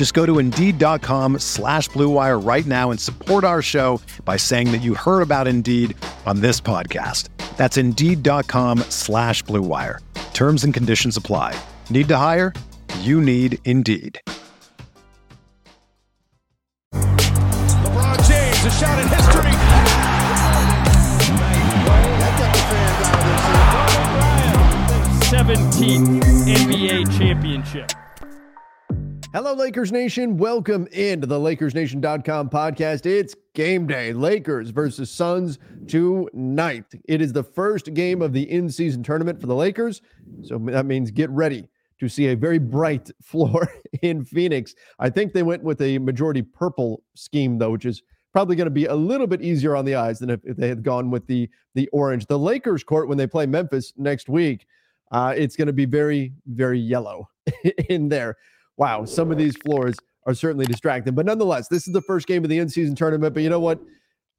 Just go to Indeed.com slash BlueWire right now and support our show by saying that you heard about Indeed on this podcast. That's Indeed.com slash BlueWire. Terms and conditions apply. Need to hire? You need Indeed. LeBron James, a shot at history. 17th NBA championship. Hello, Lakers Nation. Welcome into the LakersNation.com podcast. It's game day. Lakers versus Suns tonight. It is the first game of the in season tournament for the Lakers. So that means get ready to see a very bright floor in Phoenix. I think they went with a majority purple scheme, though, which is probably going to be a little bit easier on the eyes than if, if they had gone with the, the orange. The Lakers court, when they play Memphis next week, uh, it's going to be very, very yellow in there wow, some of these floors are certainly distracting. But nonetheless, this is the first game of the in season tournament. But you know what?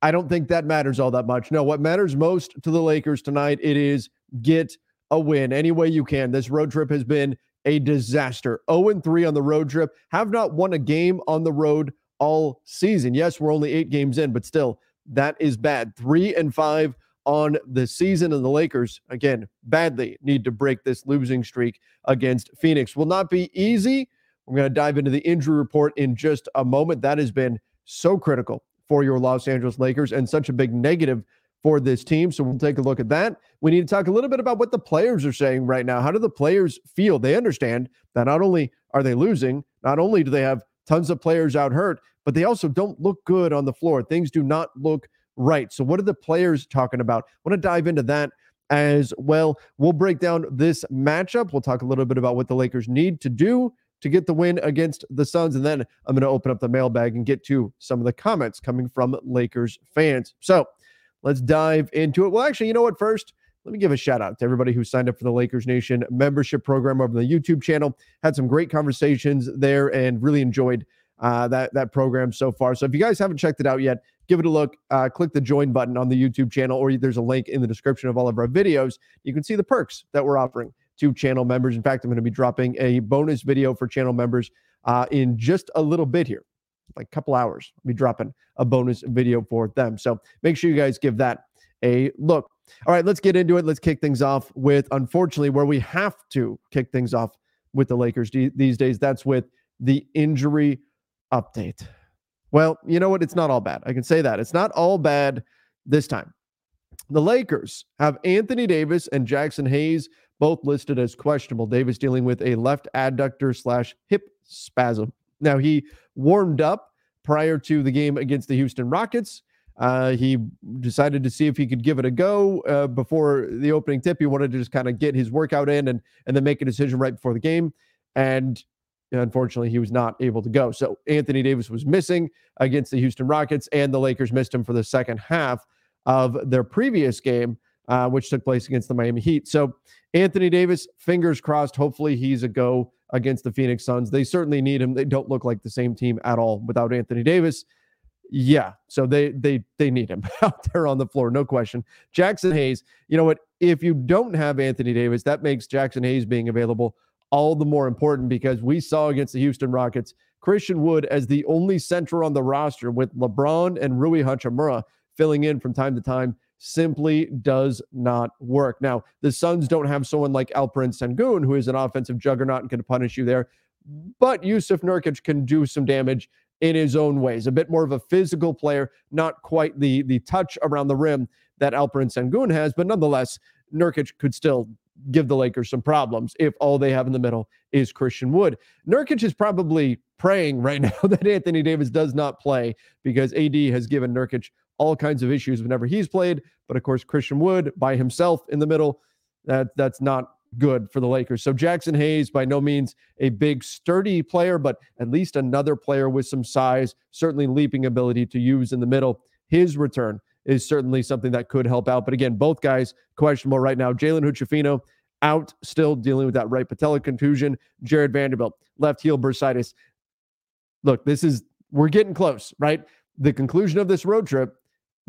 I don't think that matters all that much. No, what matters most to the Lakers tonight, it is get a win any way you can. This road trip has been a disaster. 0 and 3 on the road trip, have not won a game on the road all season. Yes, we're only eight games in, but still, that is bad. Three and five on the season, and the Lakers, again, badly need to break this losing streak against Phoenix. Will not be easy. We're going to dive into the injury report in just a moment. That has been so critical for your Los Angeles Lakers and such a big negative for this team. So we'll take a look at that. We need to talk a little bit about what the players are saying right now. How do the players feel? They understand that not only are they losing, not only do they have tons of players out hurt, but they also don't look good on the floor. Things do not look right. So what are the players talking about? I want to dive into that as well. We'll break down this matchup. We'll talk a little bit about what the Lakers need to do to get the win against the Suns. And then I'm going to open up the mailbag and get to some of the comments coming from Lakers fans. So let's dive into it. Well, actually, you know what? First, let me give a shout out to everybody who signed up for the Lakers Nation membership program over the YouTube channel. Had some great conversations there and really enjoyed uh, that that program so far. So if you guys haven't checked it out yet, give it a look. Uh, click the join button on the YouTube channel, or there's a link in the description of all of our videos. You can see the perks that we're offering to channel members. In fact, I'm going to be dropping a bonus video for channel members uh, in just a little bit here, like a couple hours. I'll be dropping a bonus video for them. So make sure you guys give that a look. All right, let's get into it. Let's kick things off with, unfortunately, where we have to kick things off with the Lakers these days. That's with the injury update. Well, you know what? It's not all bad. I can say that. It's not all bad this time. The Lakers have Anthony Davis and Jaxson Hayes both listed as questionable. Davis dealing with a left adductor slash hip spasm. Now, he warmed up prior to the game against the Houston Rockets. Uh, he decided to see if he could give it a go uh, before the opening tip. He wanted to just kind of get his workout in and and then make a decision right before the game. And unfortunately, he was not able to go. So Anthony Davis was missing against the Houston Rockets, and the Lakers missed him for the second half of their previous game, uh, which took place against the Miami Heat. So Anthony Davis, fingers crossed. Hopefully, he's a go against the Phoenix Suns. They certainly need him. They don't look like the same team at all without Anthony Davis. Yeah, so they they they need him out there on the floor, no question. Jaxson Hayes, you know what? If you don't have Anthony Davis, that makes Jaxson Hayes being available all the more important because we saw against the Houston Rockets Christian Wood as the only center on the roster with LeBron and Rui Hachimura filling in from time to time simply does not work. Now, the Suns don't have someone like Alperen Sengun, who is an offensive juggernaut and can punish you there, but Jusuf Nurkic can do some damage in his own ways. A bit more of a physical player, not quite the the touch around the rim that Alperen Sengun has, but nonetheless, Nurkic could still give the Lakers some problems if all they have in the middle is Christian Wood. Nurkic is probably praying right now that Anthony Davis does not play because AD has given Nurkic all kinds of issues whenever he's played. But of course, Christian Wood by himself in the middle, that that's not good for the Lakers. So Jaxson Hayes, by no means a big, sturdy player, but at least another player with some size, certainly leaping ability to use in the middle. His return is certainly something that could help out. But again, both guys questionable right now. Jalen Hood-Schifino out, still dealing with that right patella contusion. Jared Vanderbilt, left heel bursitis. Look, this is, we're getting close, right? The conclusion of this road trip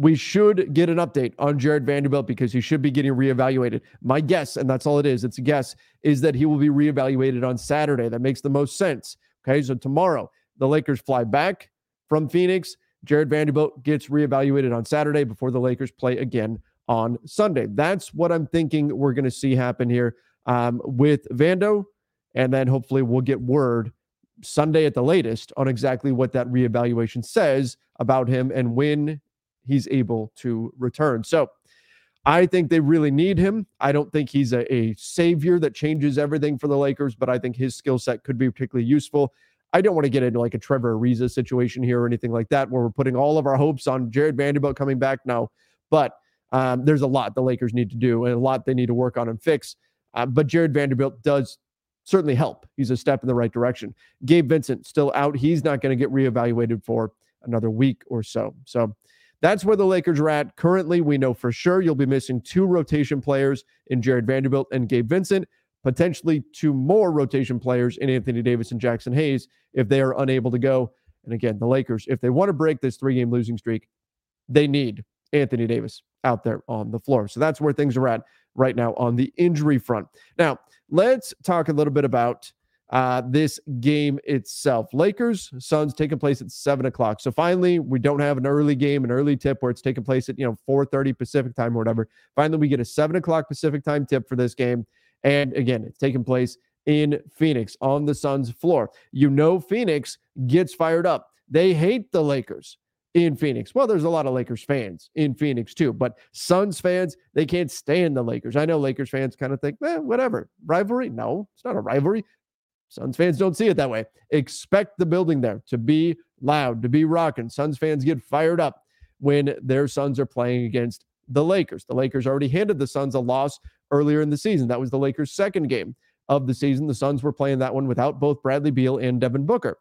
we should get an update on Jared Vanderbilt because he should be getting reevaluated. My guess, and that's all it is, it's a guess, is that he will be reevaluated on Saturday. That makes the most sense. Okay, so tomorrow the Lakers fly back from Phoenix. Jared Vanderbilt gets reevaluated on Saturday before the Lakers play again on Sunday. That's what I'm thinking we're going to see happen here um, with Vando. And then hopefully we'll get word Sunday at the latest on exactly what that reevaluation says about him and when he's able to return. So I think they really need him. I don't think he's a, a savior that changes everything for the Lakers, but I think his skill set could be particularly useful. I don't want to get into like a Trevor Ariza situation here or anything like that, where we're putting all of our hopes on Jared Vanderbilt coming back now. But um, there's a lot the Lakers need to do and a lot they need to work on and fix. Uh, but Jared Vanderbilt does certainly help. He's a step in the right direction. Gabe Vincent still out. He's not going to get reevaluated for another week or so. So that's where the Lakers are at. Currently, we know for sure you'll be missing two rotation players in Jared Vanderbilt and Gabe Vincent, potentially two more rotation players in Anthony Davis and Jaxson Hayes if they are unable to go. And again, the Lakers, if they want to break this three game losing streak, they need Anthony Davis out there on the floor. So that's where things are at right now on the injury front. Now, let's talk a little bit about uh, this game itself. Lakers, Suns taking place at seven o'clock. So finally, we don't have an early game, an early tip where it's taking place at you know 4:30 Pacific time or whatever. Finally, we get a seven o'clock Pacific time tip for this game. And again, it's taking place in Phoenix on the Suns floor. You know, Phoenix gets fired up. They hate the Lakers in Phoenix. Well, there's a lot of Lakers fans in Phoenix too, but Suns fans, they can't stand the Lakers. I know Lakers fans kind of think, eh, whatever. Rivalry? No, it's not a rivalry. Suns fans don't see it that way. Expect the building there to be loud, to be rocking. Suns fans get fired up when their Suns are playing against the Lakers. The Lakers already handed the Suns a loss earlier in the season. That was the Lakers' second game of the season. The Suns were playing that one without both Bradley Beal and Devin Booker.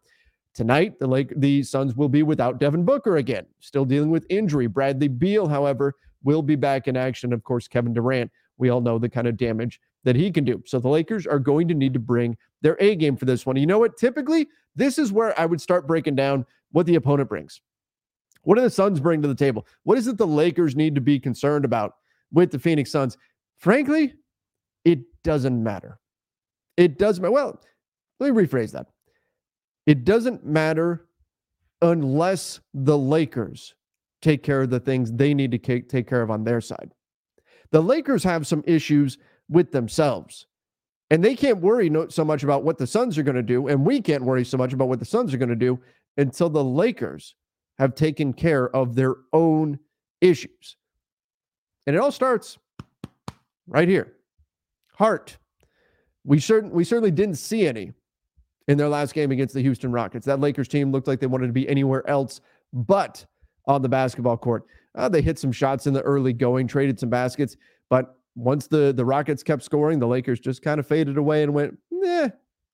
Tonight, the Lake the Suns will be without Devin Booker again, still dealing with injury. Bradley Beal, however, will be back in action. Of course, Kevin Durant, we all know the kind of damage that he can do. So the Lakers are going to need to bring their A game for this one. You know what? Typically, this is where I would start breaking down what the opponent brings. What do the Suns bring to the table? What is it the Lakers need to be concerned about with the Phoenix Suns? Frankly, it doesn't matter. It doesn't matter. Well, let me rephrase that. It doesn't matter unless the Lakers take care of the things they need to take care of on their side. The Lakers have some issues with themselves. And they can't worry so much about what the Suns are going to do. And we can't worry so much about what the Suns are going to do until the Lakers have taken care of their own issues. And it all starts right here. Heart. We, certain, we certainly didn't see any in their last game against the Houston Rockets. That Lakers team looked like they wanted to be anywhere else but on the basketball court. Uh, they hit some shots in the early going, traded some baskets, but once the the Rockets kept scoring, the Lakers just kind of faded away and went, "Nah,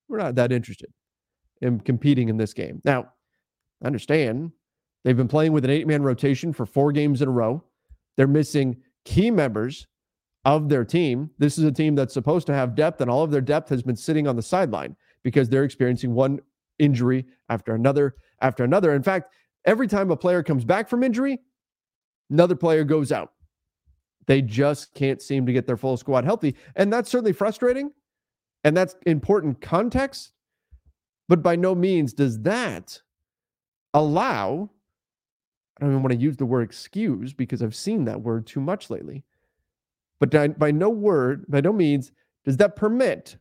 we're not that interested in competing in this game." Now, I understand they've been playing with an eight man rotation for four games in a row. They're missing key members of their team. This is a team that's supposed to have depth, and all of their depth has been sitting on the sideline because they're experiencing one injury after another after another. In fact, every time a player comes back from injury, another player goes out. They just can't seem to get their full squad healthy. And that's certainly frustrating. And that's important context. But by no means does that allow, I don't even want to use the word excuse because I've seen that word too much lately. But by no word, by no means does that permit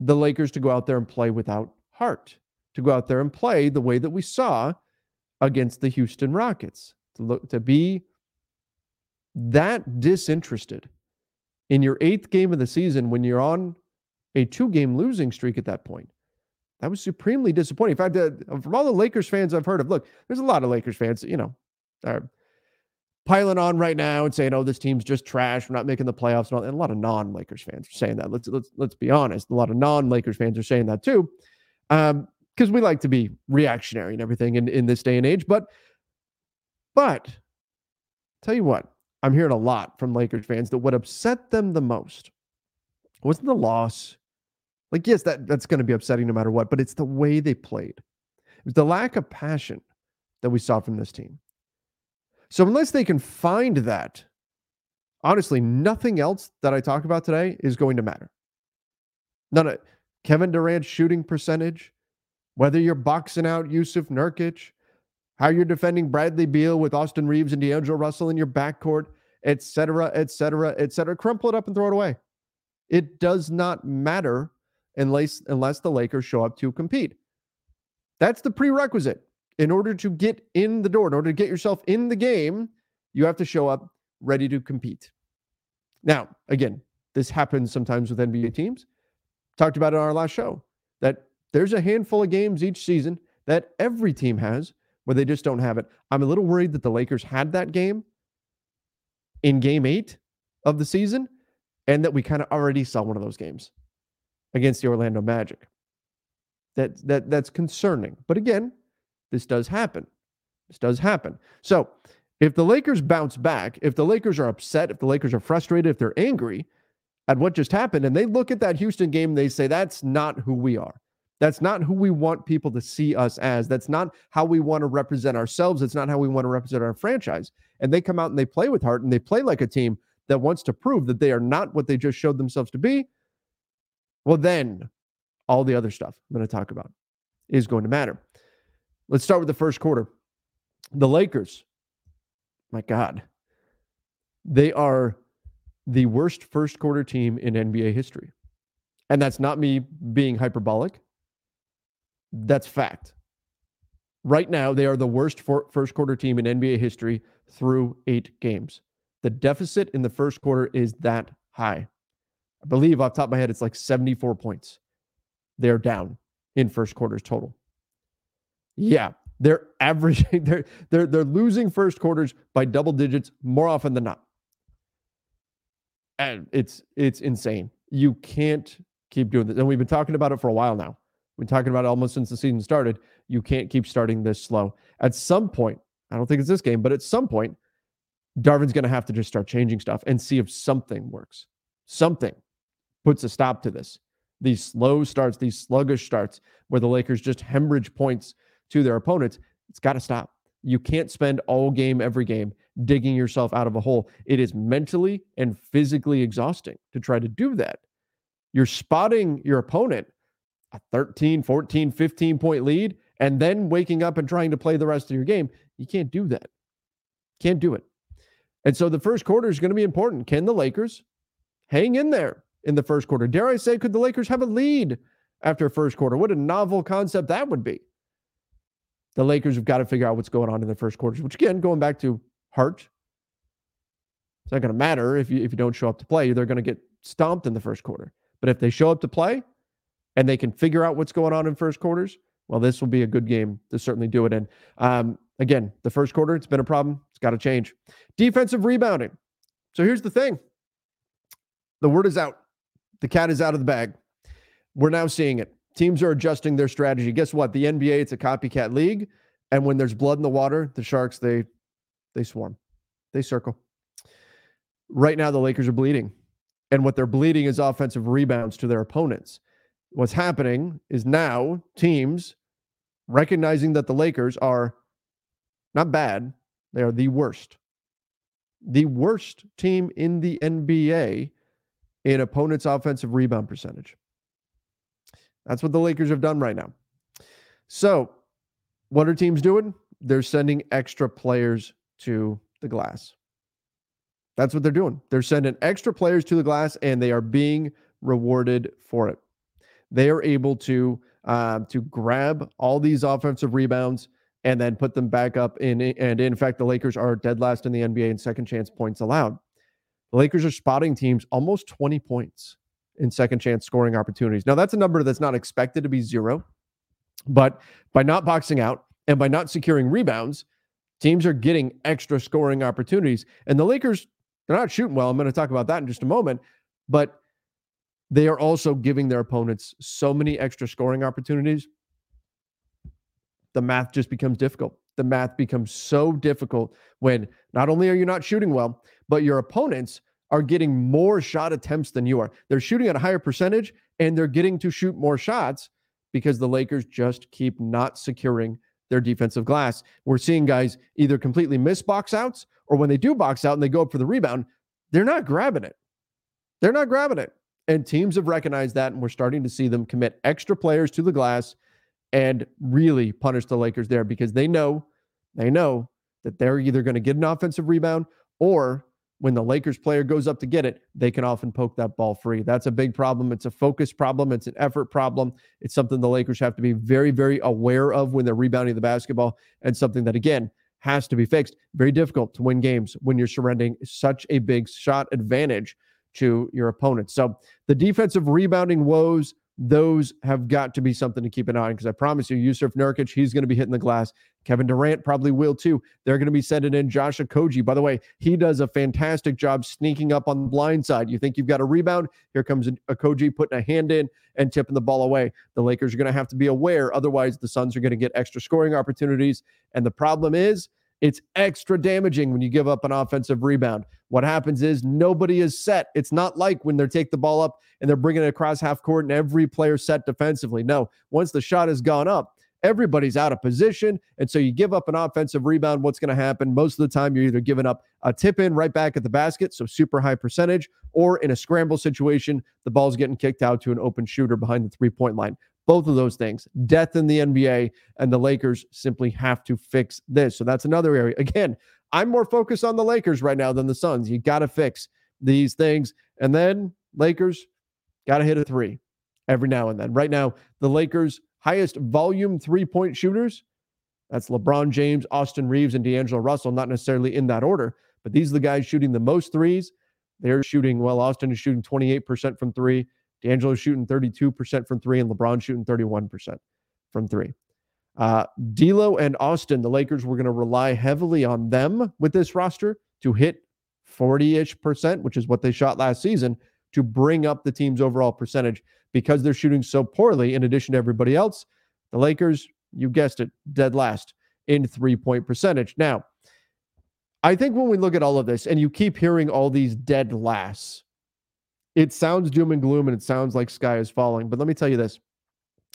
the Lakers to go out there and play without heart, to go out there and play the way that we saw against the Houston Rockets, to look to be that disinterested in your eighth game of the season when you're on a two game losing streak at that point. That was supremely disappointing. In fact, uh, from all the Lakers fans I've heard of, look, there's a lot of Lakers fans, you know, are piling on right now and saying, "Oh, this team's just trash. We're not making the playoffs." And, and a lot of non-Lakers fans are saying that. Let's let's let's be honest. A lot of non-Lakers fans are saying that too, because we like to be reactionary and everything in in this day and age. But but tell you what, I'm hearing a lot from Lakers fans that what upset them the most wasn't the loss. Like, yes, that, that's going to be upsetting no matter what, but it's the way they played. It was the lack of passion that we saw from this team. So unless they can find that, honestly, nothing else that I talk about today is going to matter. None of Kevin Durant's shooting percentage, whether you're boxing out Jusuf Nurkic, how you're defending Bradley Beal with Austin Reaves and D'Angelo Russell in your backcourt, et cetera, et cetera, et cetera. Crumple it up and throw it away. It does not matter unless unless the Lakers show up to compete. That's the prerequisite. In order to get in the door, in order to get yourself in the game, you have to show up ready to compete. Now, again, this happens sometimes with NBA teams. Talked about it on our last show that there's a handful of games each season that every team has where they just don't have it. I'm a little worried that the Lakers had that game in game eight of the season and that we kind of already saw one of those games against the Orlando Magic. That, that, that's concerning. But again, this does happen. This does happen. So if the Lakers bounce back, if the Lakers are upset, if the Lakers are frustrated, if they're angry at what just happened, and they look at that Houston game, they say, that's not who we are. That's not who we want people to see us as. That's not how we want to represent ourselves. It's not how we want to represent our franchise. And they come out and they play with heart and they play like a team that wants to prove that they are not what they just showed themselves to be. Well, then all the other stuff I'm going to talk about is going to matter. Let's start with the first quarter. The Lakers, my God, they are the worst first quarter team in NBA history. And that's not me being hyperbolic. That's fact. Right now, they are the worst first quarter team in NBA history through eight games. The deficit in the first quarter is that high. I believe off top of my head, it's like 74 points. They're down in first quarters total. Yeah, they're averaging, they're they're they're losing first quarters by double digits more often than not. And it's it's insane. You can't keep doing this. And we've been talking about it for a while now. Been talking about almost since the season started. You can't keep starting this slow. At some point, I don't think it's this game, but at some point, Darvin's going to have to just start changing stuff and see if something works. Something puts a stop to this. These slow starts, these sluggish starts where the Lakers just hemorrhage points to their opponents. It's got to stop. You can't spend all game, every game digging yourself out of a hole. It is mentally and physically exhausting to try to do that. You're spotting your opponent a 13, 14, 15 point lead and then waking up and trying to play the rest of your game. You can't do that. Can't do it. And so the first quarter is going to be important. Can the Lakers hang in there in the first quarter? Dare I say, could the Lakers have a lead after first quarter? What a novel concept that would be. The Lakers have got to figure out what's going on in the first quarters, which again, going back to heart, it's not going to matter if you if you don't show up to play. They're going to get stomped in the first quarter. But if they show up to play, and they can figure out what's going on in first quarters, well, this will be a good game to certainly do it in. Um, again, the first quarter, it's been a problem. It's got to change. Defensive rebounding. So here's the thing the word is out. The cat is out of the bag. We're now seeing it. Teams are adjusting their strategy. Guess what? The NBA, it's a copycat league. And when there's blood in the water, the Sharks, they they swarm. They circle. Right now, the Lakers are bleeding. And what they're bleeding is offensive rebounds to their opponents. What's happening is now teams recognizing that the Lakers are not bad, they are the worst. The worst team in the NBA in opponents' offensive rebound percentage. That's what the Lakers have done right now. So, what are teams doing? They're sending extra players to the glass. That's what they're doing. They're sending extra players to the glass and they are being rewarded for it they are able to uh, to grab all these offensive rebounds and then put them back up in. And in fact, the Lakers are dead last in the NBA in second chance points allowed. The Lakers are spotting teams almost 20 points in second chance scoring opportunities. Now, that's a number that's not expected to be zero, but by not boxing out and by not securing rebounds, teams are getting extra scoring opportunities. And the Lakers, they're not shooting well. I'm going to talk about that in just a moment, but they are also giving their opponents so many extra scoring opportunities. The math just becomes difficult. The math becomes so difficult when not only are you not shooting well, but your opponents are getting more shot attempts than you are. They're shooting at a higher percentage and they're getting to shoot more shots because the Lakers just keep not securing their defensive glass. We're seeing guys either completely miss box outs or when they do box out and they go up for the rebound, they're not grabbing it. They're not grabbing it. And teams have recognized that, and we're starting to see them commit extra players to the glass and really punish the Lakers there because they know, they know that they're either going to get an offensive rebound or when the Lakers player goes up to get it, they can often poke that ball free. That's a big problem. It's a focus problem. It's an effort problem. It's something the Lakers have to be very, very aware of when they're rebounding the basketball, and something that, again, has to be fixed. Very difficult to win games when you're surrendering such a big shot advantage to your opponent. So the defensive rebounding woes those have got to be something to keep an eye on because I promise you, Jusuf Nurkic, he's going to be hitting the glass. Kevin Durant probably will too. They're going to be sending in Josh Okogie. By the way, he does a fantastic job sneaking up on the blind side. You think you've got a rebound? Here comes Okogie putting a hand in and tipping the ball away. The Lakers are going to have to be aware. Otherwise, the Suns are going to get extra scoring opportunities. And the problem is, it's extra damaging when you give up an offensive rebound. What happens is nobody is set. It's not like when they take the ball up and they're bringing it across half court and every player set defensively. No, once the shot has gone up, everybody's out of position. And so you give up an offensive rebound. What's going to happen? Most of the time, you're either giving up a tip in right back at the basket, so super high percentage, or in a scramble situation, the ball's getting kicked out to an open shooter behind the three point line. Both of those things, death in the NBA, and the Lakers simply have to fix this. So that's another area. Again, I'm more focused on the Lakers right now than the Suns. You got to fix these things. And then Lakers got to hit a three every now and then. Right now, the Lakers' highest volume three point shooters that's LeBron James, Austin Reaves, and D'Angelo Russell, not necessarily in that order, but these are the guys shooting the most threes. They're shooting, well, Austin is shooting 28% from three. D'Angelo shooting 32% from three, and LeBron shooting 31% from three. Uh, D'Lo and Austin, the Lakers were going to rely heavily on them with this roster to hit 40-ish percent, which is what they shot last season, to bring up the team's overall percentage because they're shooting so poorly. In addition to everybody else, the Lakers, you guessed it, dead last in three-point percentage. Now, I think when we look at all of this, and you keep hearing all these dead lasts it sounds doom and gloom and it sounds like sky is falling. But let me tell you this.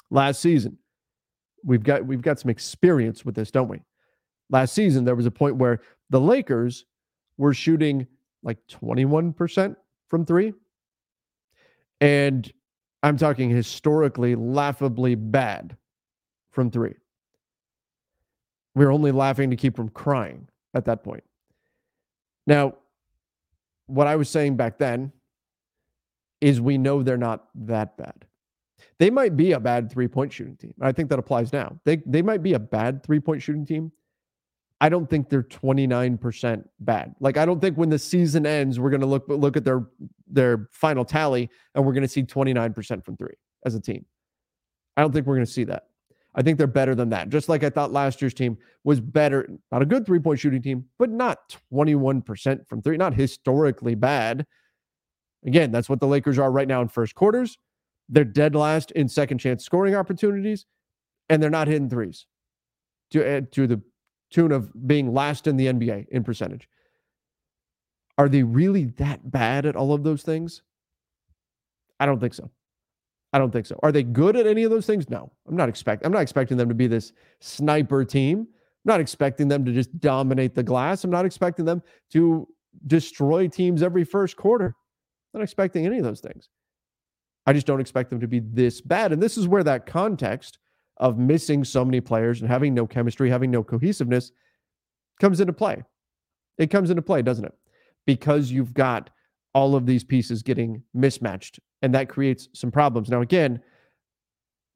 Last season, we've got we've got some experience with this, don't we? Last season, there was a point where the Lakers were shooting like 21% from three. And I'm talking historically laughably bad from three. We are only laughing to keep from crying at that point. Now, what I was saying back then is we know they're not that bad. They might be a bad three point shooting team. I think that applies now. They, they might be a bad three point shooting team. I don't think they're 29% bad. Like I don't think when the season ends, we're going to look look at their their final tally and we're going to see 29% from 3 as a team. I don't think we're going to see that. I think they're better than that. Just like I thought last year's team was better, not a good three-point shooting team, but not 21% from 3, not historically bad. Again, that's what the Lakers are right now in first quarters. They're dead last in second chance scoring opportunities, and they're not hitting threes to, eh, to the tune of being last in the NBA in percentage. Are they really that bad at all of those things? I don't think so. I don't think so. Are they good at any of those things? No. I'm not expect I'm not expecting them to be this sniper team. I'm not expecting them to just dominate the glass. I'm not expecting them to destroy teams every first quarter. I'm Not expecting any of those things. I just don't expect them to be this bad. And this is where that context of missing so many players and having no chemistry, having no cohesiveness comes into play. It comes into play, doesn't it? Because you've got all of these pieces getting mismatched, and that creates some problems. Now, again,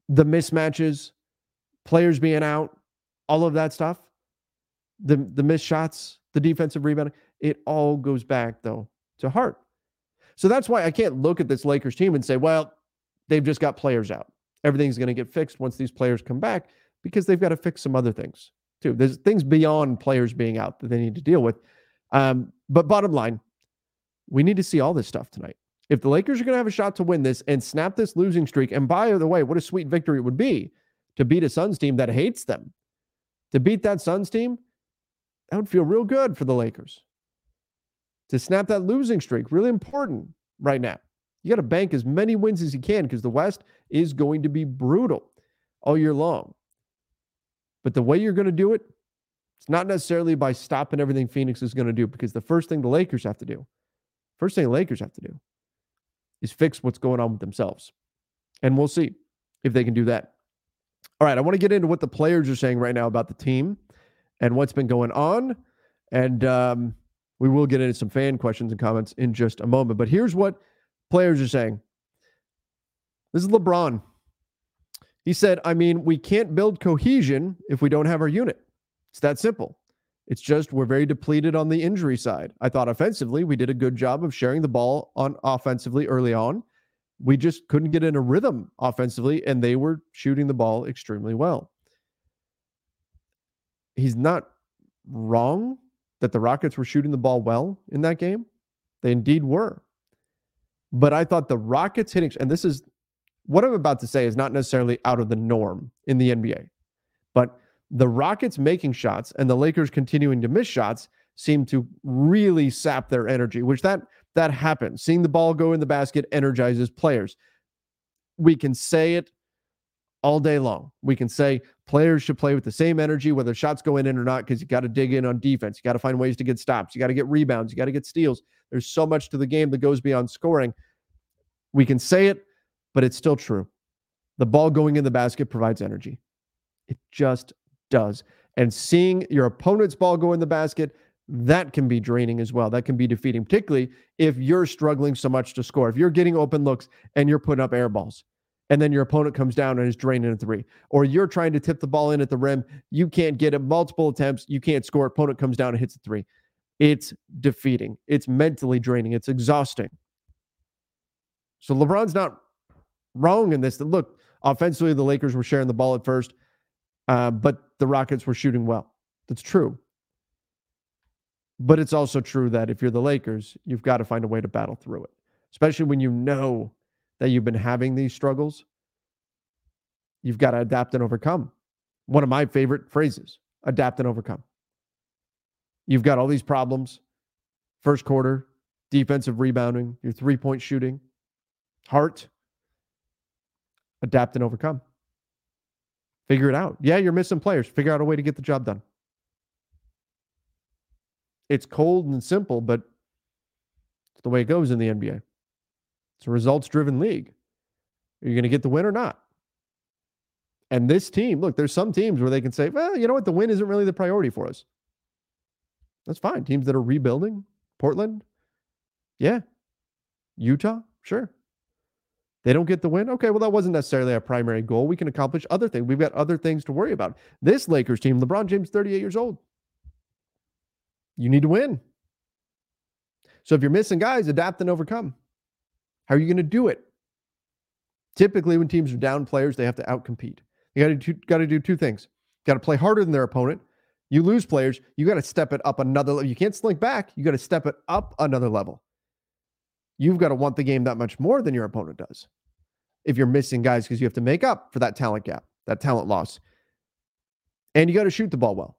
the mismatches, players being out, all of that stuff, the the missed shots, the defensive rebounding, it all goes back though to heart. So that's why I can't look at this Lakers team and say, well, they've just got players out. Everything's going to get fixed once these players come back because they've got to fix some other things too. There's things beyond players being out that they need to deal with. Um, but bottom line, we need to see all this stuff tonight. If the Lakers are going to have a shot to win this and snap this losing streak, and by the way, what a sweet victory it would be to beat a Suns team that hates them. To beat that Suns team, that would feel real good for the Lakers. To snap that losing streak, really important right now. You got to bank as many wins as you can because the West is going to be brutal all year long. But the way you're going to do it, it's not necessarily by stopping everything Phoenix is going to do because the first thing the Lakers have to do, first thing the Lakers have to do is fix what's going on with themselves. And we'll see if they can do that. All right, I want to get into what the players are saying right now about the team and what's been going on. And um, we will get into some fan questions and comments in just a moment. But here's what players are saying. This is LeBron. He said, I mean, we can't build cohesion if we don't have our unit. It's that simple. It's just we're very depleted on the injury side. I thought offensively, we did a good job of sharing the ball on offensively early on. We just couldn't get in a rhythm offensively, and they were shooting the ball extremely well. He's not wrong that the Rockets were shooting the ball well in that game. They indeed were. But I thought the Rockets hitting, and this is what I'm about to say is not necessarily out of the norm in the NBA, but the Rockets making shots and the Lakers continuing to miss shots seem to really sap their energy, which that that happens. Seeing the ball go in the basket energizes players. We can say it all day long. We can say players should play with the same energy, whether shots go in or not, because you got to dig in on defense. You got to find ways to get stops. You got to get rebounds. You got to get steals. There's so much to the game that goes beyond scoring. We can say it, but it's still true. The ball going in the basket provides energy. It just does. And seeing your opponent's ball go in the basket, that can be draining as well. That can be defeating, particularly if you're struggling so much to score. If you're getting open looks and you're putting up air balls, and then your opponent comes down and is draining a three, or you're trying to tip the ball in at the rim, you can't get it multiple attempts, you can't score. Opponent comes down and hits a three. It's defeating. It's mentally draining. It's exhausting. So LeBron's not wrong in this. Look, offensively, the Lakers were sharing the ball at first, uh, but the Rockets were shooting well. That's true. But it's also true that if you're the Lakers, you've got to find a way to battle through it, especially when you know that you've been having these struggles. You've got to adapt and overcome. One of my favorite phrases adapt and overcome. You've got all these problems first quarter, defensive rebounding, your three point shooting, heart. adapt and overcome. Figure it out. Yeah, you're missing players. Figure out a way to get the job done. It's cold and simple, but it's the way it goes in the NBA. It's a results driven league. Are you going to get the win or not? And this team, look, there's some teams where they can say, well, you know what? The win isn't really the priority for us. That's fine. Teams that are rebuilding, Portland, yeah. Utah, sure. They don't get the win. Okay, well, that wasn't necessarily our primary goal. We can accomplish other things. We've got other things to worry about. This Lakers team, LeBron James, 38 years old. You need to win. So if you're missing guys, adapt and overcome. How are you going to do it? Typically, when teams are down players, they have to outcompete. You got to got to do two things. You got to play harder than their opponent. You lose players, you got to step it up another level. You can't slink back. You got to step it up another level you've got to want the game that much more than your opponent does. If you're missing guys because you have to make up for that talent gap, that talent loss. And you got to shoot the ball well.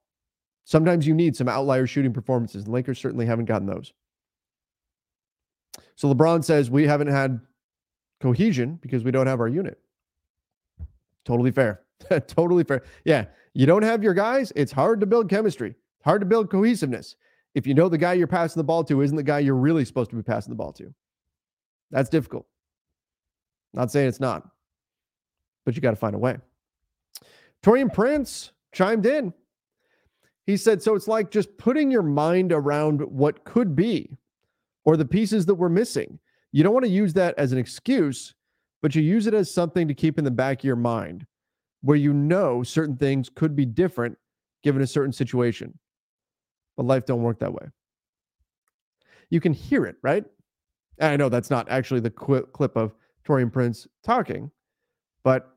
Sometimes you need some outlier shooting performances, and Lakers certainly haven't gotten those. So LeBron says we haven't had cohesion because we don't have our unit. Totally fair. totally fair. Yeah, you don't have your guys, it's hard to build chemistry, hard to build cohesiveness. If you know the guy you're passing the ball to isn't the guy you're really supposed to be passing the ball to. That's difficult. Not saying it's not, but you got to find a way. Taurean Prince chimed in. He said, So it's like just putting your mind around what could be or the pieces that we're missing. You don't want to use that as an excuse, but you use it as something to keep in the back of your mind where you know certain things could be different given a certain situation. But life don't work that way. You can hear it, right? And I know that's not actually the qu- clip of Taurean Prince talking, but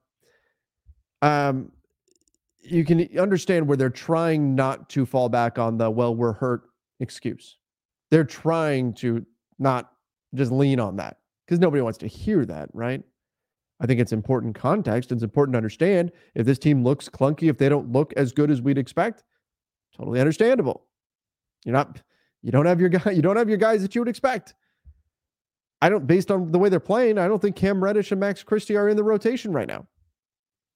um, you can understand where they're trying not to fall back on the well, we're hurt excuse. They're trying to not just lean on that because nobody wants to hear that, right? I think it's important context. It's important to understand if this team looks clunky, if they don't look as good as we'd expect, totally understandable. You're not, you don't have your guy, you don't have your guys that you would expect. I don't, based on the way they're playing, I don't think Cam Reddish and Max Christie are in the rotation right now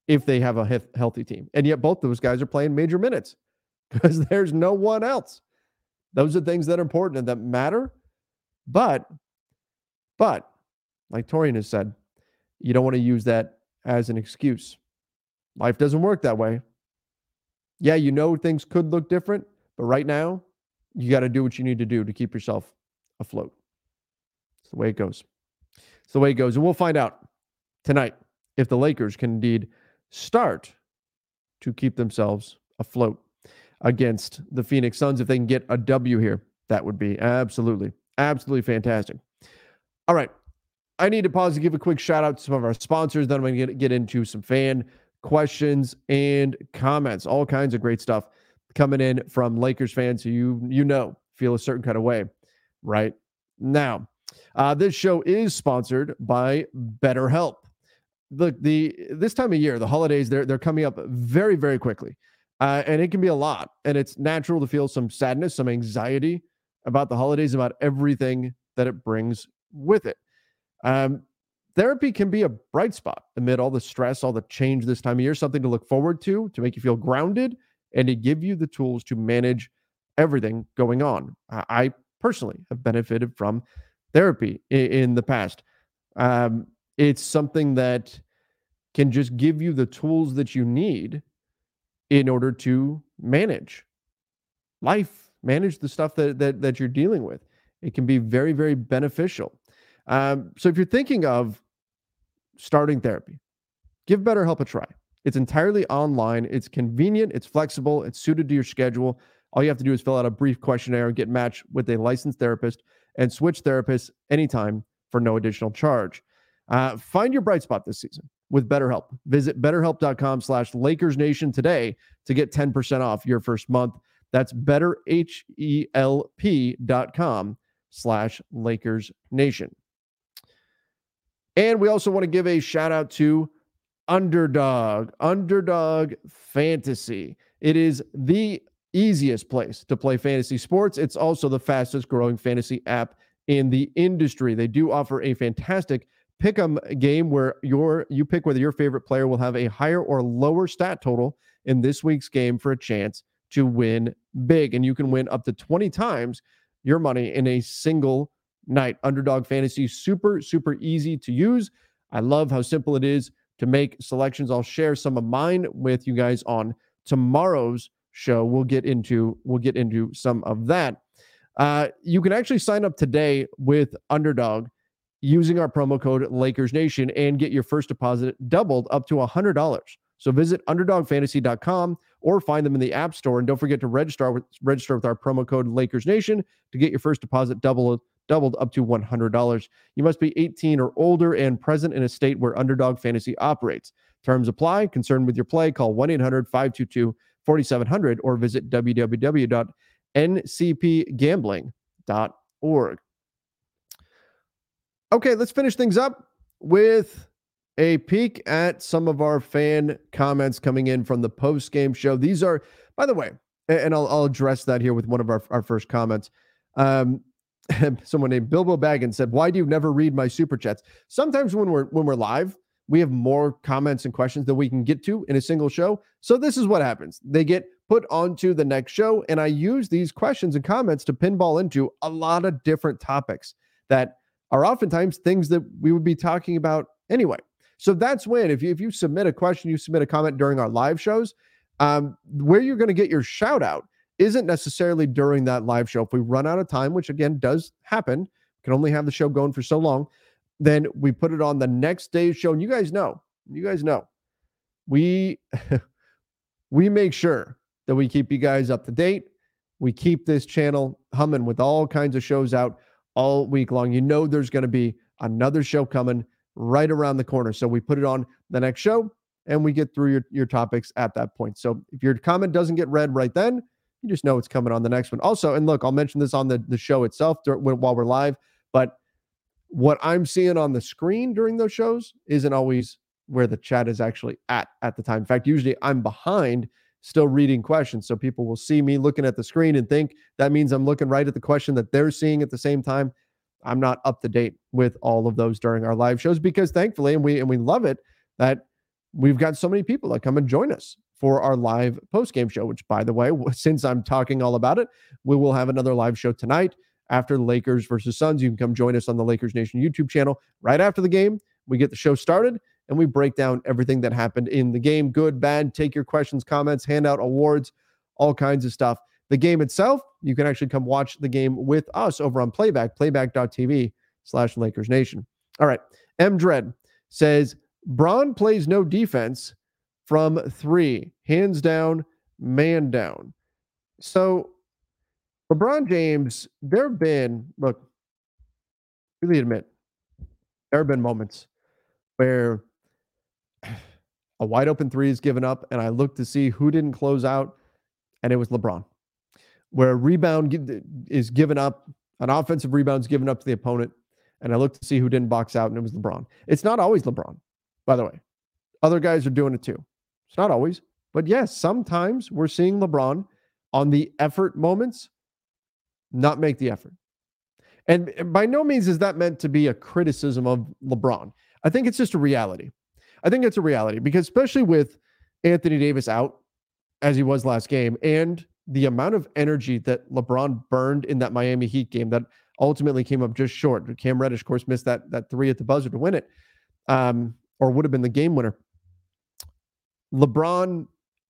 if they have a healthy team. And yet both those guys are playing major minutes because there's no one else. Those are things that are important and that matter. But, but, like Taurean has said, you don't want to use that as an excuse. Life doesn't work that way. Yeah, you know things could look different, but right now, you got to do what you need to do to keep yourself afloat. It's the way it goes. It's the way it goes. And we'll find out tonight if the Lakers can indeed start to keep themselves afloat against the Phoenix Suns. If they can get a W here, that would be absolutely, absolutely fantastic. All right. I need to pause to give a quick shout out to some of our sponsors. Then I'm going to get, into some fan questions and comments. All kinds of great stuff coming in from Lakers fans who you you know feel a certain kind of way right now. Uh, this show is sponsored by BetterHelp. Look, the this time of year, the holidays they're they're coming up very very quickly, uh, and it can be a lot. And it's natural to feel some sadness, some anxiety about the holidays, about everything that it brings with it. Um, therapy can be a bright spot amid all the stress, all the change this time of year, something to look forward to, to make you feel grounded, and to give you the tools to manage everything going on. I personally have benefited from therapy in, the past. Um, it's something that can just give you the tools that you need in order to manage life, manage the stuff that that, that you're dealing with. It can be very, very beneficial. Um, so if you're thinking of starting therapy, give BetterHelp a try. It's entirely online, it's convenient, it's flexible, it's suited to your schedule. All you have to do is fill out a brief questionnaire and get matched with a licensed therapist and switch therapists anytime for no additional charge. Uh, find your bright spot this season with BetterHelp. Visit betterhelp.com slash Lakers Nation today to get 10% off your first month. That's betterhelp.com slash Lakers Nation. And we also want to give a shout out to Underdog, Underdog Fantasy. It is the easiest place to play fantasy sports. It's also the fastest growing fantasy app in the industry. They do offer a fantastic pick 'em game where your you pick whether your favorite player will have a higher or lower stat total in this week's game for a chance to win big and you can win up to 20 times your money in a single night. Underdog Fantasy, super, super easy to use. I love how simple it is to make selections. I'll share some of mine with you guys on tomorrow's show. We'll get into we'll get into some of that. Uh, you can actually sign up today with Underdog using our promo code Lakers Nation and get your first deposit doubled up to $100. So visit underdogfantasy.com or find them in the App Store. And don't forget to register with, register with our promo code Lakers Nation to get your first deposit doubled doubled up to $100. You must be 18 or older and present in a state where Underdog Fantasy operates. Terms apply. Concerned with your play, call 1 800 522 4700 or visit www.ncpgambling.org. Okay, let's finish things up with a peek at some of our fan comments coming in from the post game show. These are, by the way, and I'll, I'll address that here with one of our, our first comments. Um, someone named Bilbo Baggins said, "Why do you never read my super chats?" Sometimes when we're when we're live, we have more comments and questions than we can get to in a single show. So this is what happens: they get put onto the next show, and I use these questions and comments to pinball into a lot of different topics that are oftentimes things that we would be talking about anyway. So that's when if you if you submit a question, you submit a comment during our live shows, um, where you're going to get your shout out isn't necessarily during that live show. If we run out of time, which again does happen, can only have the show going for so long, then we put it on the next day's show. And you guys know, you guys know, we we make sure that we keep you guys up to date. We keep this channel humming with all kinds of shows out all week long. You know, there's going to be another show coming right around the corner. So we put it on the next show and we get through your, your topics at that point. So if your comment doesn't get read right then, you just know it's coming on the next one. Also, and look, I'll mention this on the, the show itself while we're live, but what I'm seeing on the screen during those shows isn't always where the chat is actually at at the time. In fact, usually I'm behind still reading questions. So people will see me looking at the screen and think that means I'm looking right at the question that they're seeing at the same time. I'm not up to date with all of those during our live shows because thankfully, and we and we love it that we've got so many people that come and join us for our live post game show. Which, by the way, since I'm talking all about it, we will have another live show tonight after Lakers versus Suns. You can come join us on the Lakers Nation YouTube channel right after the game. We get the show started and we break down everything that happened in the game good, bad, take your questions, comments, hand out awards, all kinds of stuff. The game itself, you can actually come watch the game with us over on Playback, playback.tv slash Lakers Nation. All right. M Dread says Bron plays no defense from three, hands down, man down. So LeBron James, there have been, look, really admit, there have been moments where a wide open three is given up, and I look to see who didn't close out, and it was LeBron. Where a rebound is given up, an offensive rebound is given up to the opponent, and I look to see who didn't box out, and it was LeBron. It's not always LeBron, by the way. Other guys are doing it too. It's not always, but yes, sometimes we're seeing LeBron on the effort moments not make the effort. And by no means is that meant to be a criticism of LeBron. I think it's just a reality. I think it's a reality because, especially with Anthony Davis out as he was last game and the amount of energy that LeBron burned in that Miami Heat game that ultimately came up just short. Cam Reddish, of course, missed that, that three at the buzzer to win it, um, or would have been the game winner. LeBron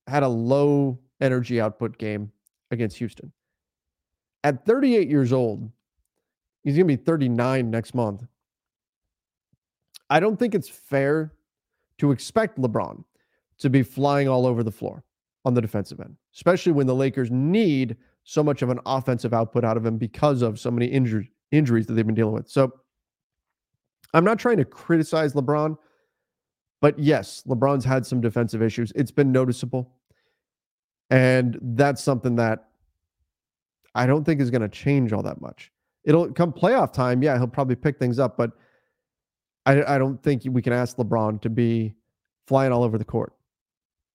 had a low energy output game against Houston. At 38 years old, he's going to be 39 next month. I don't think it's fair to expect LeBron to be flying all over the floor on the defensive end, especially when the Lakers need so much of an offensive output out of him because of so many injuries injuries that they've been dealing with. So I'm not trying to criticize LeBron, but yes, LeBron's had some defensive issues. It's been noticeable. And that's something that I don't think is going to change all that much. It'll come playoff time. Yeah, he'll probably pick things up, but I, I don't think we can ask LeBron to be flying all over the court.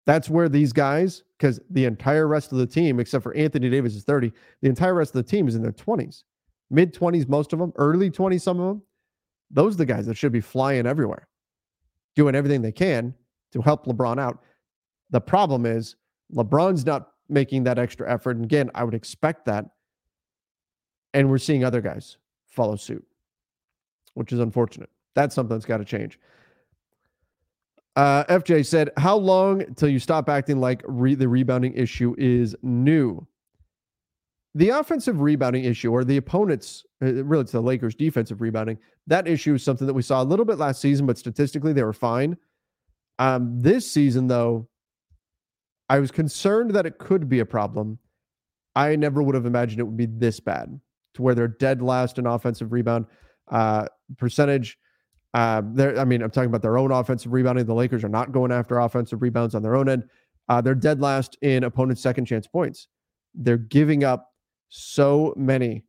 That's where these guys, because the entire rest of the team, except for Anthony Davis, is 30, the entire rest of the team is in their 20s, mid 20s, most of them, early 20s, some of them. Those are the guys that should be flying everywhere, doing everything they can to help LeBron out. The problem is LeBron's not making that extra effort. And again, I would expect that. And we're seeing other guys follow suit, which is unfortunate. That's something that's got to change. Uh, FJ said, How long till you stop acting like re- the rebounding issue is new? The offensive rebounding issue, or the opponent's, uh, really, it's the Lakers' defensive rebounding, that issue is something that we saw a little bit last season, but statistically, they were fine. Um, this season, though, I was concerned that it could be a problem. I never would have imagined it would be this bad to where they're dead last in offensive rebound uh, percentage. Uh, I mean, I'm talking about their own offensive rebounding. The Lakers are not going after offensive rebounds on their own end. Uh, they're dead last in opponents' second chance points. They're giving up so many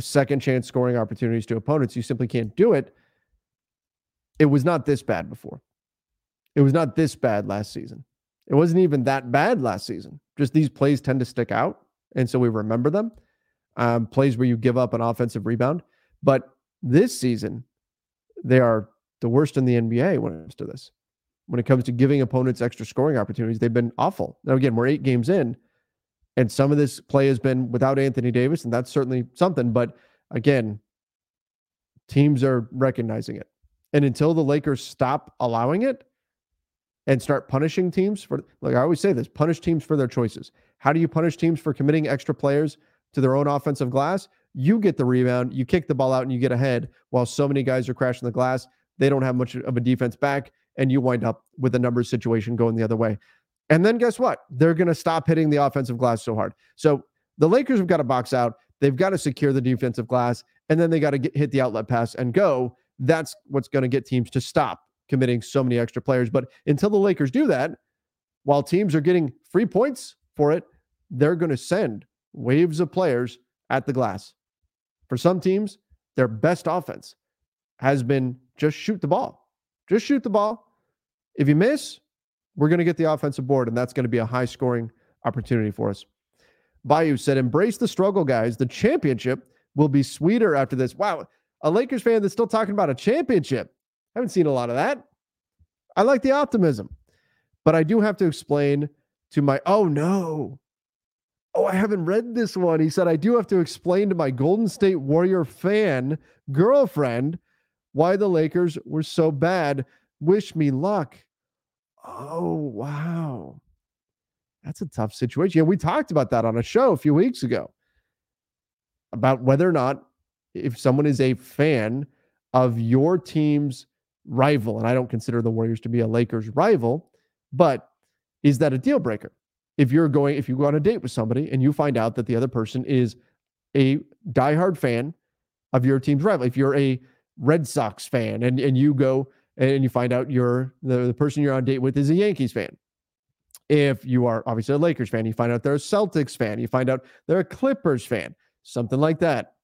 second chance scoring opportunities to opponents. You simply can't do it. It was not this bad before. It was not this bad last season. It wasn't even that bad last season. Just these plays tend to stick out. And so we remember them. Um, plays where you give up an offensive rebound. But this season, they are the worst in the NBA when it comes to this. When it comes to giving opponents extra scoring opportunities, they've been awful. Now, again, we're eight games in, and some of this play has been without Anthony Davis, and that's certainly something. But again, teams are recognizing it. And until the Lakers stop allowing it, and start punishing teams for like I always say this, punish teams for their choices. How do you punish teams for committing extra players to their own offensive glass? You get the rebound, you kick the ball out and you get ahead while so many guys are crashing the glass. They don't have much of a defense back and you wind up with a numbers situation going the other way. And then guess what? They're going to stop hitting the offensive glass so hard. So the Lakers have got to box out. They've got to secure the defensive glass, and then they got to hit the outlet pass and go. That's what's going to get teams to stop committing so many extra players. But until the Lakers do that, while teams are getting free points for it, they're going to send waves of players at the glass. For some teams, their best offense has been just shoot the ball. Just shoot the ball. If you miss, we're going to get the offensive board, and that's going to be a high scoring opportunity for us. Bayou said, Embrace the struggle, guys. The championship will be sweeter after this. Wow. A Lakers fan that's still talking about a championship. I haven't seen a lot of that. I like the optimism, but I do have to explain to my, oh no. Oh, I haven't read this one. He said, I do have to explain to my Golden State Warrior fan girlfriend why the Lakers were so bad. Wish me luck. Oh, wow. That's a tough situation. Yeah, we talked about that on a show a few weeks ago about whether or not if someone is a fan of your team's rival, and I don't consider the Warriors to be a Lakers rival, but is that a deal breaker? If you're going, if you go on a date with somebody and you find out that the other person is a diehard fan of your team's rival, if you're a Red Sox fan and, and you go and you find out you're the, the person you're on date with is a Yankees fan, if you are obviously a Lakers fan, you find out they're a Celtics fan, you find out they're a Clippers fan, something like that.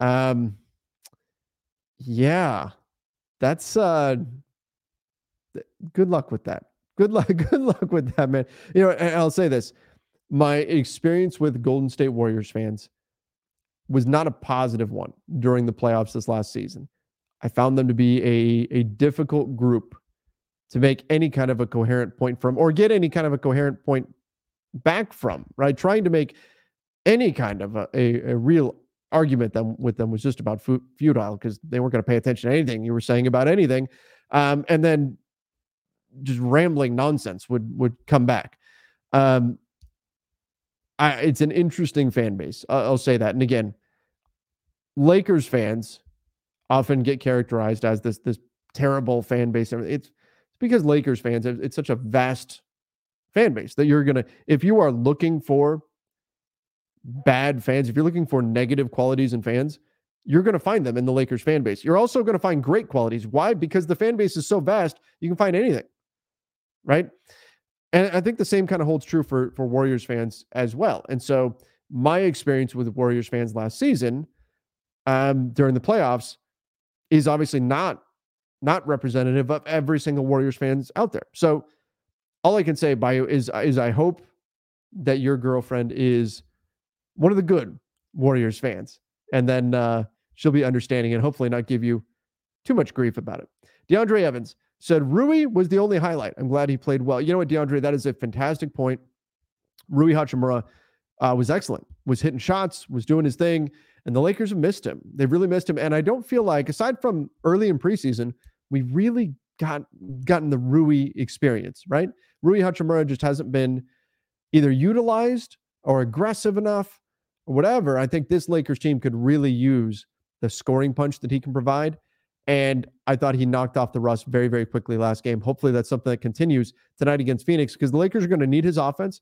Um, yeah, that's uh, good luck with that. Good luck, good luck with that, man. You know, I'll say this: my experience with Golden State Warriors fans was not a positive one during the playoffs this last season. I found them to be a a difficult group to make any kind of a coherent point from or get any kind of a coherent point back from, right? Trying to make any kind of a, a, a real argument them, with them was just about futile because they weren't going to pay attention to anything you were saying about anything. Um, and then just rambling nonsense would would come back. Um, I, it's an interesting fan base. I'll say that. And again, Lakers fans often get characterized as this this terrible fan base. It's because Lakers fans, it's such a vast fan base that you're to, if you are looking for bad fans, if you're looking for negative qualities in fans, you're going to find them in the Lakers fan base. You're also going to find great qualities. Why? Because the fan base is so vast, you can find anything. Right? And I think the same kind of holds true for for Warriors fans as well. And so my experience with Warriors fans last season um, during the playoffs is obviously not not representative of every single Warriors fans out there. So all I can say by you is is I hope that your girlfriend is one of the good Warriors fans, and then uh, she'll be understanding and hopefully not give you too much grief about it. DeAndre Evans said Rui was the only highlight. I'm glad he played well. You know what, DeAndre, that is a fantastic point. Rui Hachimura uh, was excellent, was hitting shots, was doing his thing, and the Lakers have missed him. They've really missed him, and I don't feel like, aside from early in preseason, we really got gotten the Rui experience, right? Rui Hachimura just hasn't been either utilized or aggressive enough or whatever. I think this Lakers team could really use the scoring punch that he can provide. And I thought he knocked off the rust very, very quickly last game. Hopefully, that's something that continues tonight against Phoenix because the Lakers are going to need his offense,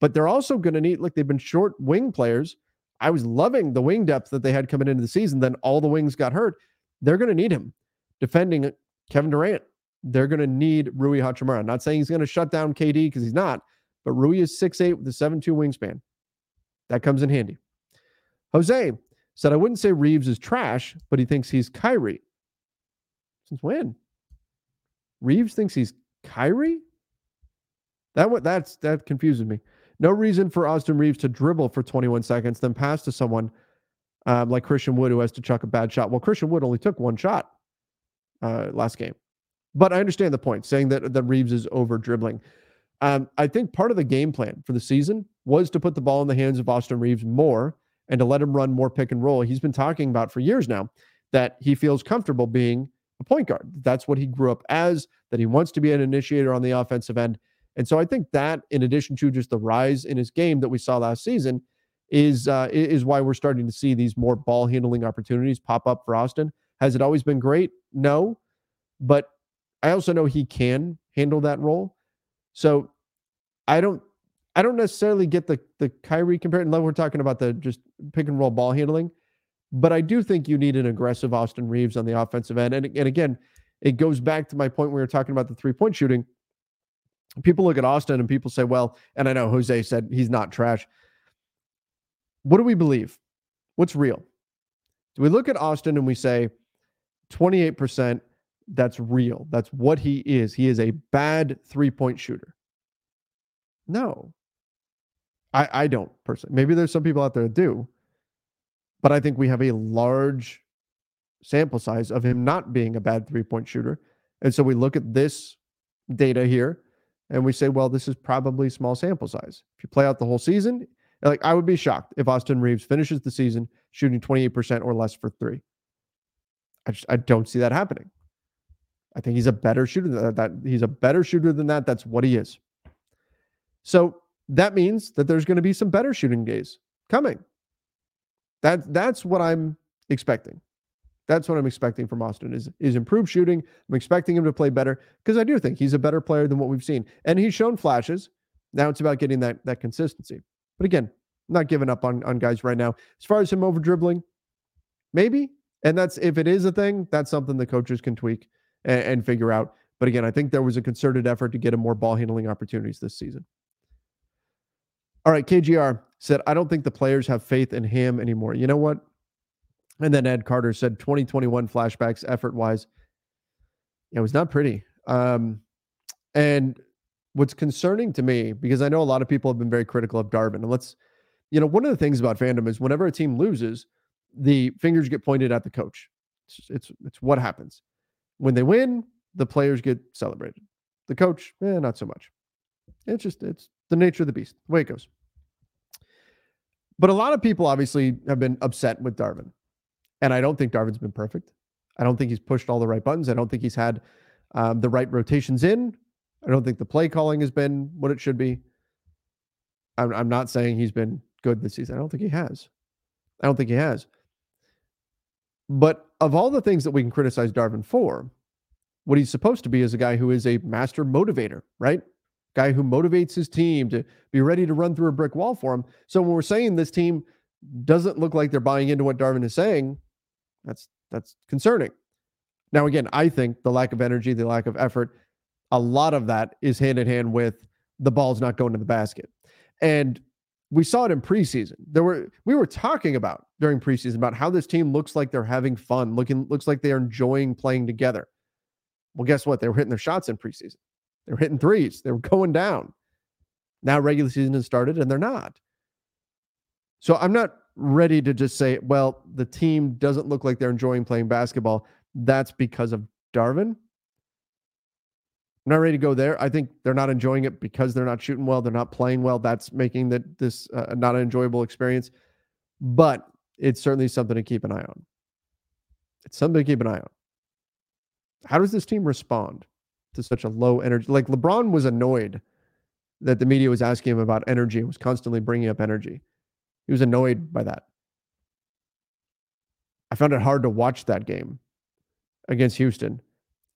but they're also going to need, like, they've been short wing players. I was loving the wing depth that they had coming into the season. Then all the wings got hurt. They're going to need him defending Kevin Durant. They're going to need Rui Hachimura. I'm not saying he's going to shut down KD because he's not, but Rui is 6'8 with a 7'2 wingspan. That comes in handy. Jose said, I wouldn't say Reaves is trash, but he thinks he's Kyrie. Since when? Reaves thinks he's Kyrie? That what that's that confuses me. No reason for Austin Reaves to dribble for 21 seconds, then pass to someone um, like Christian Wood who has to chuck a bad shot. Well, Christian Wood only took one shot uh, last game. But I understand the point, saying that that Reaves is over dribbling. Um, I think part of the game plan for the season was to put the ball in the hands of Austin Reaves more and to let him run more pick and roll. He's been talking about for years now that he feels comfortable being a point guard. That's what he grew up as, that he wants to be an initiator on the offensive end. And so I think that, in addition to just the rise in his game that we saw last season, is uh, is why we're starting to see these more ball handling opportunities pop up for Austin. Has it always been great? No. But I also know he can handle that role. So I don't I don't necessarily get the the Kyrie comparison. Level. We're talking about the just pick and roll ball handling, but I do think you need an aggressive Austin Reaves on the offensive end. And, and again, it goes back to my point when we were talking about the three point shooting. People look at Austin and people say, well, and I know Jose said he's not trash. What do we believe? What's real? Do we look at Austin and we say 28%? That's real. That's what he is. He is a bad three point shooter. No, I, I don't personally. Maybe there's some people out there that do, but I think we have a large sample size of him not being a bad three point shooter. And so we look at this data here and we say, well, this is probably small sample size. If you play out the whole season, like I would be shocked if Austin Reaves finishes the season shooting 28% or less for three. I just I don't see that happening. I think he's a better shooter than that he's a better shooter than that. That's what he is. So that means that there's going to be some better shooting days coming. That that's what I'm expecting. That's what I'm expecting from Austin is is improved shooting. I'm expecting him to play better because I do think he's a better player than what we've seen. And he's shown flashes. Now it's about getting that that consistency. But again, not giving up on on guys right now. As far as him over dribbling, maybe. And that's if it is a thing, that's something the coaches can tweak and, and figure out. But again, I think there was a concerted effort to get him more ball handling opportunities this season. All right, KGR said, I don't think the players have faith in him anymore. You know what? And then Ed Carter said 2021 flashbacks effort wise. It was not pretty. Um, and what's concerning to me, because I know a lot of people have been very critical of Darvin, and let's, you know, one of the things about fandom is whenever a team loses, the fingers get pointed at the coach. It's it's, it's what happens. When they win, the players get celebrated. The coach, eh, not so much. It's just it's the nature of the beast, the way it goes. But a lot of people obviously have been upset with Darvin. And I don't think Darvin's been perfect. I don't think he's pushed all the right buttons. I don't think he's had um, the right rotations in. I don't think the play calling has been what it should be. I'm, I'm not saying he's been good this season. I don't think he has. I don't think he has. But of all the things that we can criticize Darvin for, what he's supposed to be is a guy who is a master motivator, right? Guy who motivates his team to be ready to run through a brick wall for him. So when we're saying this team doesn't look like they're buying into what Darvin is saying, that's that's concerning. Now, again, I think the lack of energy, the lack of effort, a lot of that is hand in hand with the ball's not going to the basket. And we saw it in preseason. There were we were talking about during preseason about how this team looks like they're having fun, looking looks like they are enjoying playing together. Well, guess what? They were hitting their shots in preseason. They were hitting threes. They were going down. Now regular season has started and they're not. So I'm not ready to just say, well, the team doesn't look like they're enjoying playing basketball. That's because of Darvin. I'm not ready to go there. I think they're not enjoying it because they're not shooting well. They're not playing well. That's making that this uh, not an enjoyable experience. But it's certainly something to keep an eye on. It's something to keep an eye on. How does this team respond to such a low energy? Like LeBron was annoyed that the media was asking him about energy and was constantly bringing up energy. He was annoyed by that. I found it hard to watch that game against Houston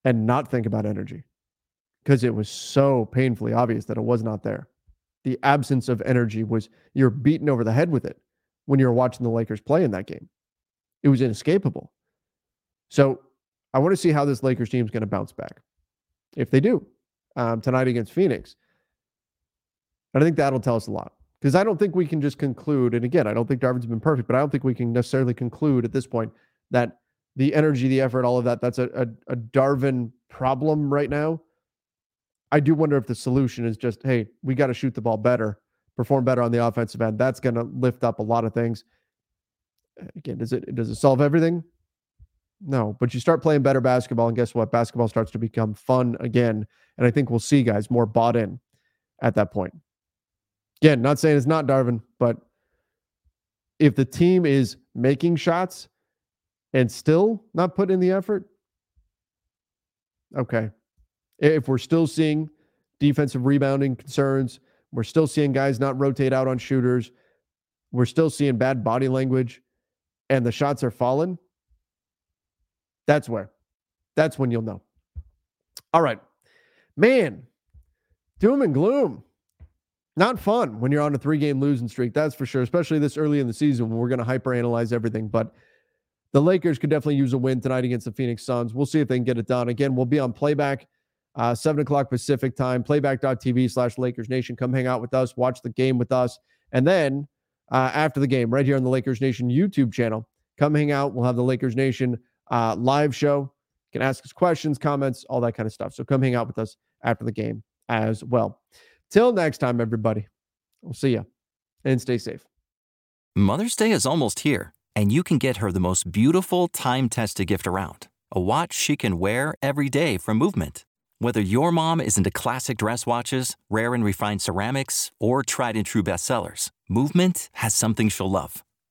and not think about energy because it was so painfully obvious that it was not there. The absence of energy was you're beaten over the head with it when you're watching the Lakers play in that game. It was inescapable. So I want to see how this Lakers team is going to bounce back. If they do um, tonight against Phoenix, and I think that'll tell us a lot because I don't think we can just conclude. And again, I don't think Darvin's been perfect, but I don't think we can necessarily conclude at this point that the energy, the effort, all of that, that's a, a, a Darvin problem right now. I do wonder if the solution is just, hey, we got to shoot the ball better, perform better on the offensive end. That's going to lift up a lot of things. Again, does it does it solve everything? No, but you start playing better basketball, and guess what? Basketball starts to become fun again. And I think we'll see guys more bought in at that point. Again, not saying it's not Darvin, but if the team is making shots and still not putting in the effort, okay. If we're still seeing defensive rebounding concerns, we're still seeing guys not rotate out on shooters, we're still seeing bad body language, and the shots are falling, that's where. That's when you'll know. All right. Man, doom and gloom not fun when you're on a three game losing streak. That's for sure, especially this early in the season when we're going to hyperanalyze everything. But the Lakers could definitely use a win tonight against the Phoenix Suns. We'll see if they can get it done. Again, we'll be on playback, uh, 7 o'clock Pacific time, playback.tv slash Lakers Nation. Come hang out with us, watch the game with us. And then uh, after the game, right here on the Lakers Nation YouTube channel, come hang out. We'll have the Lakers Nation uh, live show. You can ask us questions, comments, all that kind of stuff. So come hang out with us after the game as well. Till next time, everybody. We'll see you and stay safe. Mother's Day is almost here, and you can get her the most beautiful time tested gift around a watch she can wear every day from Movement. Whether your mom is into classic dress watches, rare and refined ceramics, or tried and true bestsellers, Movement has something she'll love.